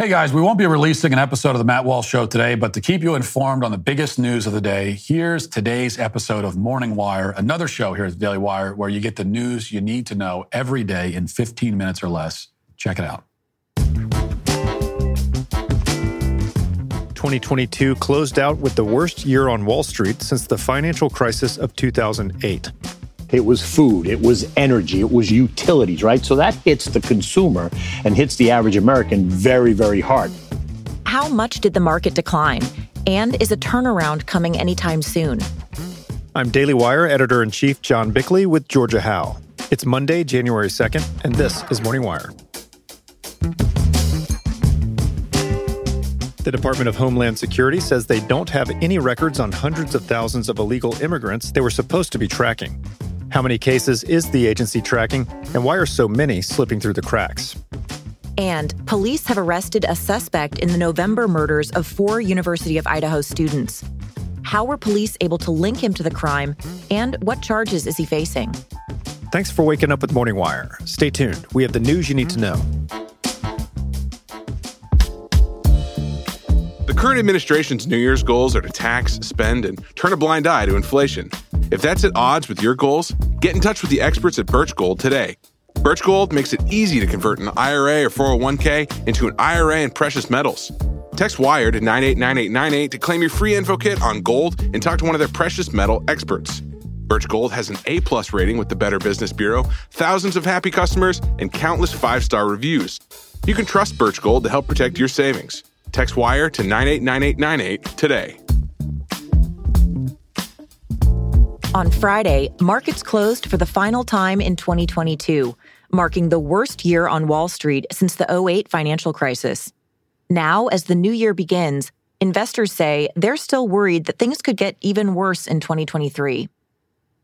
Hey guys, we won't be releasing an episode of the Matt Walsh Show today, but to keep you informed on the biggest news of the day, here's today's episode of Morning Wire, another show here at the Daily Wire where you get the news you need to know every day in 15 minutes or less. Check it out. 2022 closed out with the worst year on Wall Street since the financial crisis of 2008. It was food, it was energy, it was utilities, right? So that hits the consumer and hits the average American very, very hard. How much did the market decline? And is a turnaround coming anytime soon? I'm Daily Wire editor in chief John Bickley with Georgia Howe. It's Monday, January 2nd, and this is Morning Wire. The Department of Homeland Security says they don't have any records on hundreds of thousands of illegal immigrants they were supposed to be tracking. How many cases is the agency tracking, and why are so many slipping through the cracks? And police have arrested a suspect in the November murders of four University of Idaho students. How were police able to link him to the crime, and what charges is he facing? Thanks for waking up with Morning Wire. Stay tuned. We have the news you need to know. The current administration's New Year's goals are to tax, spend, and turn a blind eye to inflation. If that's at odds with your goals, get in touch with the experts at Birch Gold today. Birch Gold makes it easy to convert an IRA or 401k into an IRA in precious metals. Text WIRE to 989898 to claim your free info kit on gold and talk to one of their precious metal experts. Birch Gold has an A plus rating with the Better Business Bureau, thousands of happy customers, and countless five star reviews. You can trust Birch Gold to help protect your savings. Text WIRE to 989898 today. On Friday, markets closed for the final time in 2022, marking the worst year on Wall Street since the 08 financial crisis. Now, as the new year begins, investors say they're still worried that things could get even worse in 2023.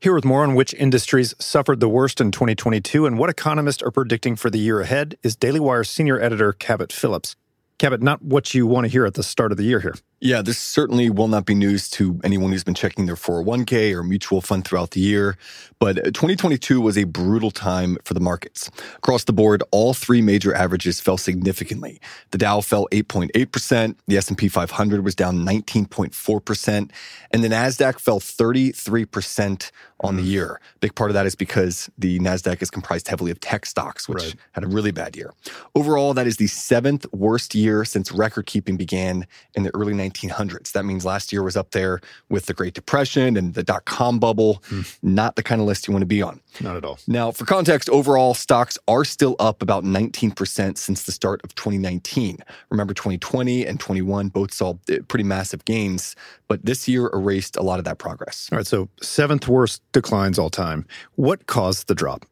Here with more on which industries suffered the worst in 2022 and what economists are predicting for the year ahead is Daily Wire senior editor Cabot Phillips. Cabot, not what you want to hear at the start of the year here. Yeah, this certainly will not be news to anyone who's been checking their 401k or mutual fund throughout the year. But 2022 was a brutal time for the markets. Across the board, all three major averages fell significantly. The Dow fell 8.8%, the S&P 500 was down 19.4%, and the Nasdaq fell 33% on the mm. year. Big part of that is because the Nasdaq is comprised heavily of tech stocks, which right. had a really bad year. Overall, that is the seventh worst year since record keeping began in the early 1900s. That means last year was up there with the Great Depression and the dot com bubble. Mm. Not the kind of list you want to be on. Not at all. Now, for context, overall stocks are still up about 19% since the start of 2019. Remember, 2020 and 21 both saw uh, pretty massive gains, but this year erased a lot of that progress. All right, so seventh worst declines all time. What caused the drop?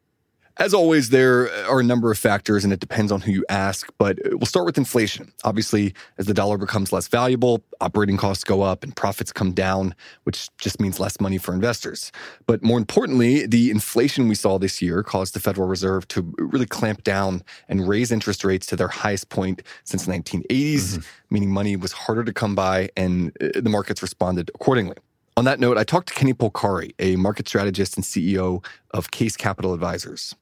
As always, there are a number of factors and it depends on who you ask, but we'll start with inflation. Obviously, as the dollar becomes less valuable, operating costs go up and profits come down, which just means less money for investors. But more importantly, the inflation we saw this year caused the Federal Reserve to really clamp down and raise interest rates to their highest point since the 1980s, mm-hmm. meaning money was harder to come by and uh, the markets responded accordingly. On that note, I talked to Kenny Polcari, a market strategist and CEO of Kace Capital Advisors.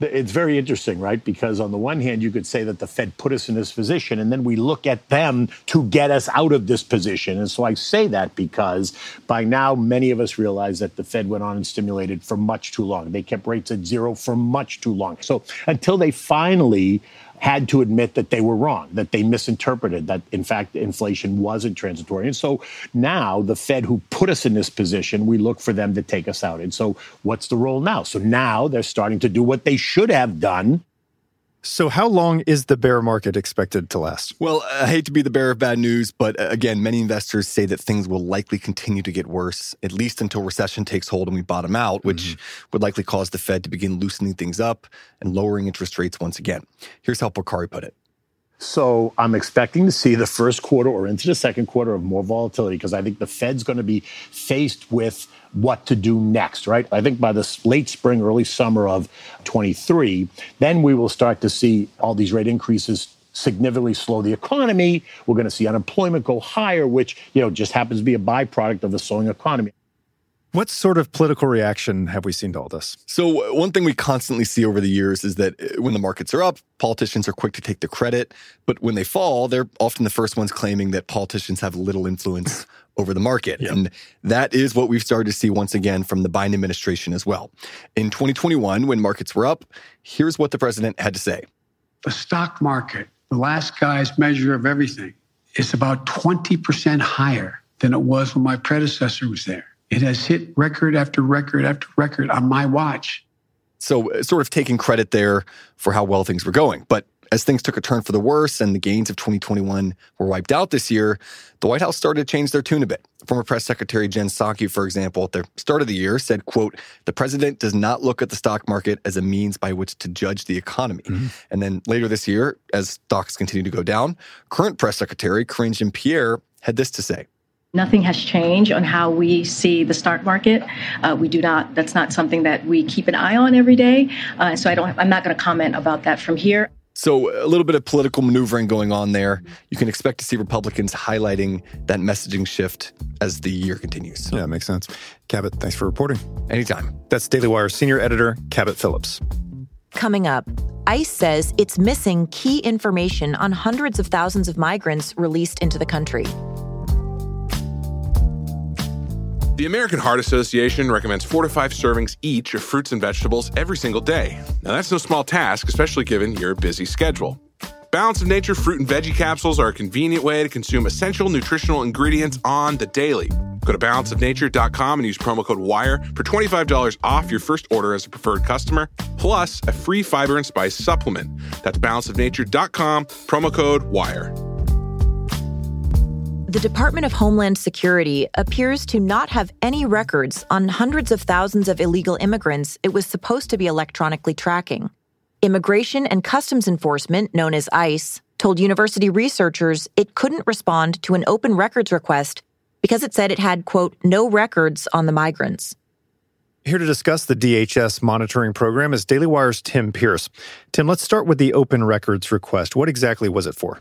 It's very interesting, right? Because on the one hand, you could say that the Fed put us in this position, and then we look at them to get us out of this position. And so I say that because by now, many of us realize that the Fed went on and stimulated for much too long. They kept rates at zero for much too long. So until they finally had to admit that they were wrong, that they misinterpreted, that in fact inflation wasn't transitory. And so now the Fed, who put us in this position, we look for them to take us out. And so what's the role now? So now they're starting to do what they should have done so, how long is the bear market expected to last? Well, I hate to be the bearer of bad news, but uh, again, many investors say that things will likely continue to get worse, at least until recession takes hold and we bottom out, which mm-hmm. would likely cause the Fed to begin loosening things up and lowering interest rates once again. Here's how Polcari put it. So I'm expecting to see the first quarter or into the second quarter of more volatility because I think the Fed's going to be faced with what to do next, right? I think by the late spring, early summer of 23, then we will start to see all these rate increases significantly slow the economy. We're going to see unemployment go higher, which, you know, just happens to be a byproduct of a slowing economy. What sort of political reaction have we seen to all this? So, one thing we constantly see over the years is that uh, when the markets are up, politicians are quick to take the credit. But when they fall, they're often the first ones claiming that politicians have little influence over the market. Yep. And that is what we've started to see once again from the Biden administration as well. In 2021, when markets were up, here's what the president had to say The stock market, the last guy's measure of everything, is about 20% higher than it was when my predecessor was there. It has hit record after record after record on my watch. So, uh, sort of taking credit there for how well things were going. But as things took a turn for the worse and the gains of 2021 were wiped out this year, the White House started to change their tune a bit. Former press secretary Jen Psaki, for example, at the start of the year said, quote, the president does not look at the stock market as a means by which to judge the economy. Mm-hmm. And then later this year, as stocks continue to go down, current press secretary Karine Jean-Pierre had this to say. Nothing has changed on how we see the stock market. Uh, we do not. That's not something that we keep an eye on every day. Uh, so I don't. I'm not going to comment about that from here. So a little bit of political maneuvering going on there. You can expect to see Republicans highlighting that messaging shift as the year continues. Yeah, makes sense. Cabot, thanks for reporting. Anytime. That's Daily Wire senior editor Cabot Phillips. Coming up, ICE says it's missing key information on hundreds of thousands of migrants released into the country. The American Heart Association recommends four to five servings each of fruits and vegetables every single day. Now, that's no small task, especially given your busy schedule. Balance of Nature fruit and veggie capsules are a convenient way to consume essential nutritional ingredients on the daily. Go to balanceofnature.com and use promo code WIRE for $25 off your first order as a preferred customer, plus a free fiber and spice supplement. That's balanceofnature.com, promo code WIRE the Department of Homeland Security appears to not have any records on hundreds of thousands of illegal immigrants it was supposed to be electronically tracking. Immigration and Customs Enforcement, known as ICE, told university researchers it couldn't respond to an open records request because it said it had, quote, no records on the migrants. Here to discuss the DHS monitoring program is Daily Wire's Tim Pierce. Tim, let's start with the open records request. What exactly was it for?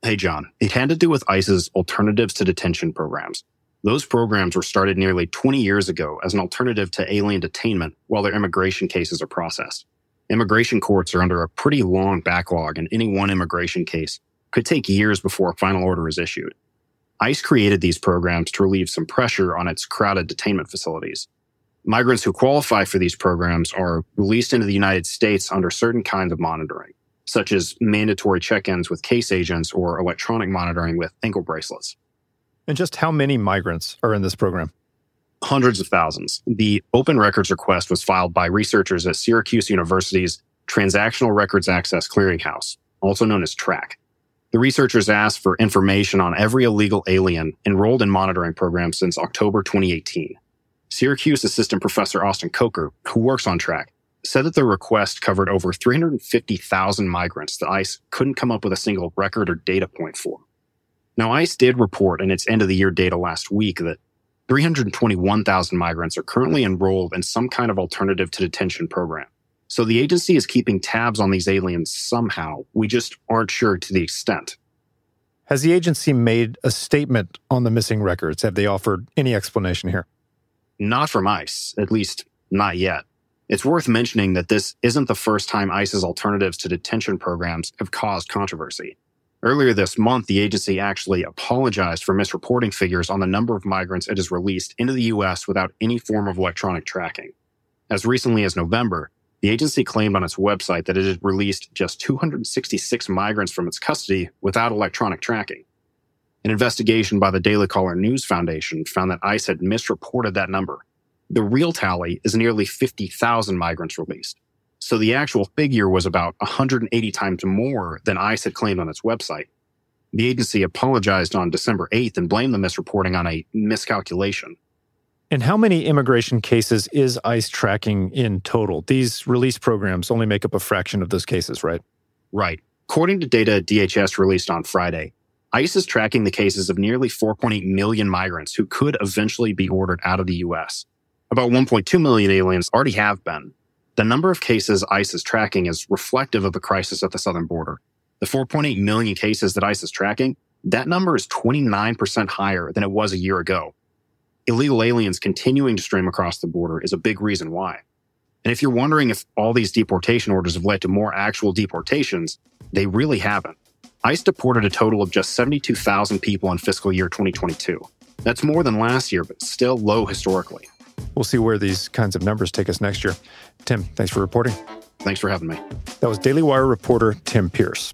Hey, John. It had to do with ICE's Alternatives to Detention programs. Those programs were started nearly 20 years ago as an alternative to alien detainment while their immigration cases are processed. Immigration courts are under a pretty long backlog, and any one immigration case could take years before a final order is issued. ICE created these programs to relieve some pressure on its crowded detainment facilities. Migrants who qualify for these programs are released into the United States under certain kinds of monitoring such as mandatory check ins with case agents or electronic monitoring with ankle bracelets. And just how many migrants are in this program? Hundreds of thousands. The open records request was filed by researchers at Syracuse University's Transactional Records Access Clearinghouse, also known as TRAC. The researchers asked for information on every illegal alien enrolled in monitoring programs since October 2018. Syracuse assistant professor Austin Kocher, who works on TRAC, said that the request covered over 350,000 migrants that ICE couldn't come up with a single record or data point for. Now, ICE did report in its end of the year data last week that 321,000 migrants are currently enrolled in some kind of alternative to detention program. So the agency is keeping tabs on these aliens somehow. We just aren't sure to the extent. Has the agency made a statement on the missing records? Have they offered any explanation here? Not from ICE, at least not yet. It's worth mentioning that this isn't the first time ICE's alternatives to detention programs have caused controversy. Earlier this month, the agency actually apologized for misreporting figures on the number of migrants it has released into the U.S. without any form of electronic tracking. As recently as November, the agency claimed on its website that it had released just 266 migrants from its custody without electronic tracking. An investigation by the Daily Caller News Foundation found that ICE had misreported that number the real tally is nearly 50,000 migrants released. So the actual figure was about 180 times more than ICE had claimed on its website. The agency apologized on December 8th and blamed the misreporting on a miscalculation. And how many immigration cases is ICE tracking in total? These release programs only make up a fraction of those cases, right? Right. According to data DHS released on Friday, ICE is tracking the cases of nearly 4.8 million migrants who could eventually be ordered out of the U.S. About 1.2 million aliens already have been. The number of cases ICE is tracking is reflective of the crisis at the southern border. The 4.8 million cases that ICE is tracking, that number is 29% higher than it was a year ago. illegal aliens continuing to stream across the border is a big reason why. And if you're wondering if all these deportation orders have led to more actual deportations, they really haven't. ICE deported a total of just 72,000 people in fiscal year 2022. That's more than last year, but still low historically. We'll see where these kinds of numbers take us next year. Tim, thanks for reporting. Thanks for having me. That was Daily Wire reporter Tim Pierce.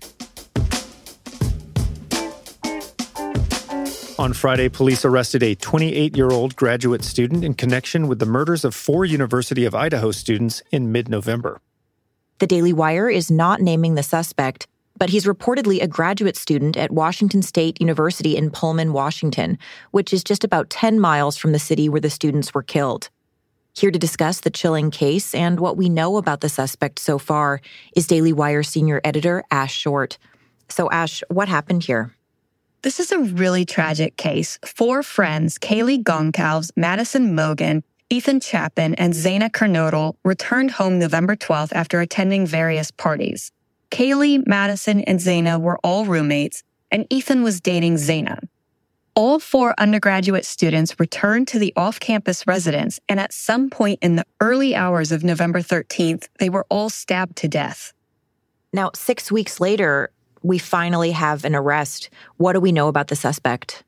On Friday, police arrested a 28 year old graduate student in connection with the murders of four University of Idaho students in mid November. The Daily Wire is not naming the suspect, but he's reportedly a graduate student at Washington State University in Pullman, Washington, which is just about 10 miles from the city where the students were killed. Here to discuss the chilling case and what we know about the suspect so far is Daily Wire senior editor Ash Short. So, Ash, what happened here? This is a really tragic case. Four friends, Kaylee Goncalves, Madison Mogen, Ethan Chapin, and Xana Kernodle, returned home November 12th after attending various parties. Kaylee, Madison, and Xana were all roommates, and Ethan was dating Xana. All four undergraduate students returned to the off campus residence, and at some point in the early hours of November 13th, they were all stabbed to death. Now, six weeks later, we finally have an arrest. What do we know about the suspect?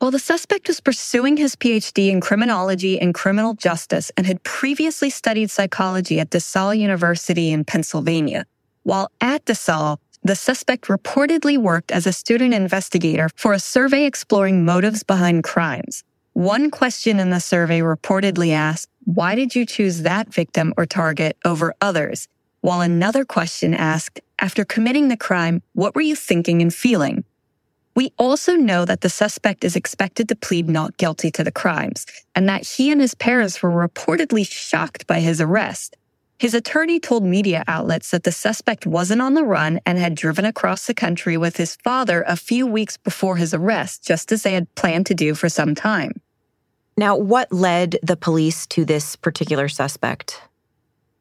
Well, the suspect was pursuing his PhD in criminology and criminal justice and had previously studied psychology at DeSales University in Pennsylvania. While at DeSales, the suspect reportedly worked as a student investigator for a survey exploring motives behind crimes. One question in the survey reportedly asked, Why did you choose that victim or target over others? While another question asked, After committing the crime, what were you thinking and feeling? We also know that the suspect is expected to plead not guilty to the crimes, and that he and his parents were reportedly shocked by his arrest. His attorney told media outlets that the suspect wasn't on the run and had driven across the country with his father a few weeks before his arrest, just as they had planned to do for some time. Now, what led the police to this particular suspect?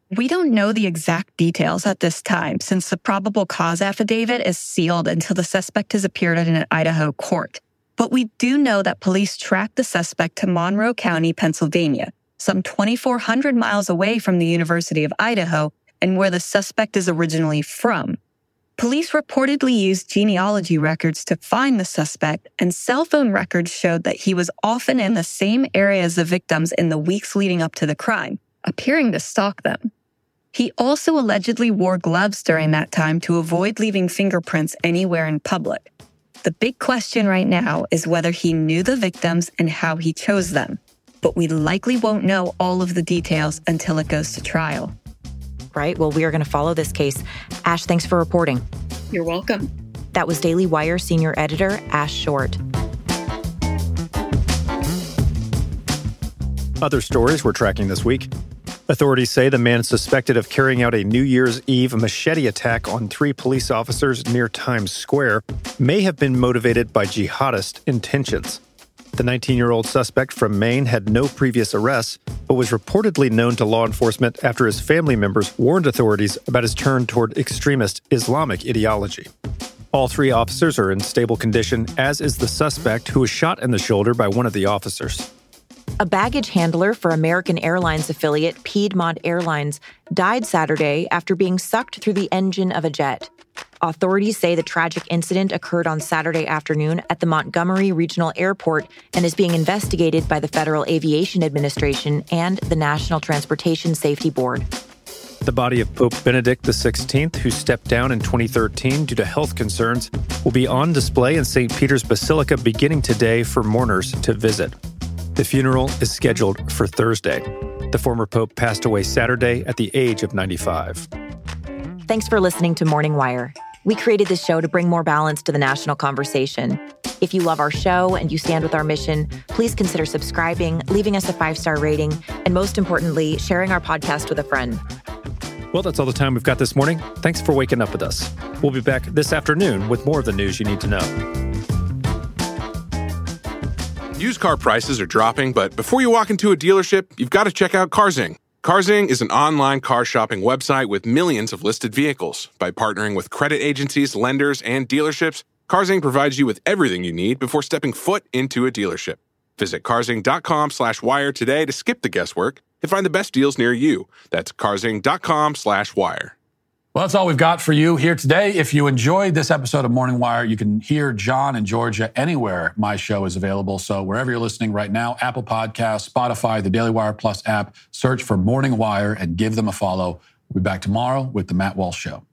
We don't know the exact details at this time since the probable cause affidavit is sealed until the suspect has appeared in an Idaho court. But we do know that police tracked the suspect to Monroe County, Pennsylvania, some 2,400 miles away from the University of Idaho and where the suspect is originally from. Police reportedly used genealogy records to find the suspect, and cell phone records showed that he was often in the same area as the victims in the weeks leading up to the crime, appearing to stalk them. He also allegedly wore gloves during that time to avoid leaving fingerprints anywhere in public. The big question right now is whether he knew the victims and how he chose them but we likely won't know all of the details until it goes to trial. Right. Well, we are going to follow this case. Ash, thanks for reporting. You're welcome. That was Daily Wire senior editor Ash Short. Other stories we're tracking this week. Authorities say the man suspected of carrying out a New Year's Eve machete attack on three police officers near Times Square may have been motivated by jihadist intentions. The 19 year old suspect from Maine had no previous arrests, but was reportedly known to law enforcement after his family members warned authorities about his turn toward extremist Islamic ideology. All three officers are in stable condition, as is the suspect who was shot in the shoulder by one of the officers. A baggage handler for American Airlines affiliate Piedmont Airlines died Saturday after being sucked through the engine of a jet. Authorities say the tragic incident occurred on Saturday afternoon at the Montgomery Regional Airport and is being investigated by the Federal Aviation Administration and the National Transportation Safety Board. The body of Pope Benedict XVI, who stepped down in 2013 due to health concerns, will be on display in St. Peter's Basilica beginning today for mourners to visit. The funeral is scheduled for Thursday. The former pope passed away Saturday at the age of 95. Thanks for listening to Morning Wire. We created this show to bring more balance to the national conversation. If you love our show and you stand with our mission, please consider subscribing, leaving us a five star rating, and most importantly, sharing our podcast with a friend. Well, that's all the time we've got this morning. Thanks for waking up with us. We'll be back this afternoon with more of the news you need to know. Used car prices are dropping, but before you walk into a dealership, you've got to check out Carzing. Carzing is an online car shopping website with millions of listed vehicles. By partnering with credit agencies, lenders, and dealerships, Carzing provides you with everything you need before stepping foot into a dealership. Visit carzing.com slash wire today to skip the guesswork and find the best deals near you. That's carzing.com slash wire. Well, that's all we've got for you here today. If you enjoyed this episode of Morning Wire, you can hear John and Georgia anywhere my show is available. So wherever you're listening right now, Apple Podcasts, Spotify, the Daily Wire Plus app, search for Morning Wire and give them a follow. We'll be back tomorrow with the Matt Walsh Show.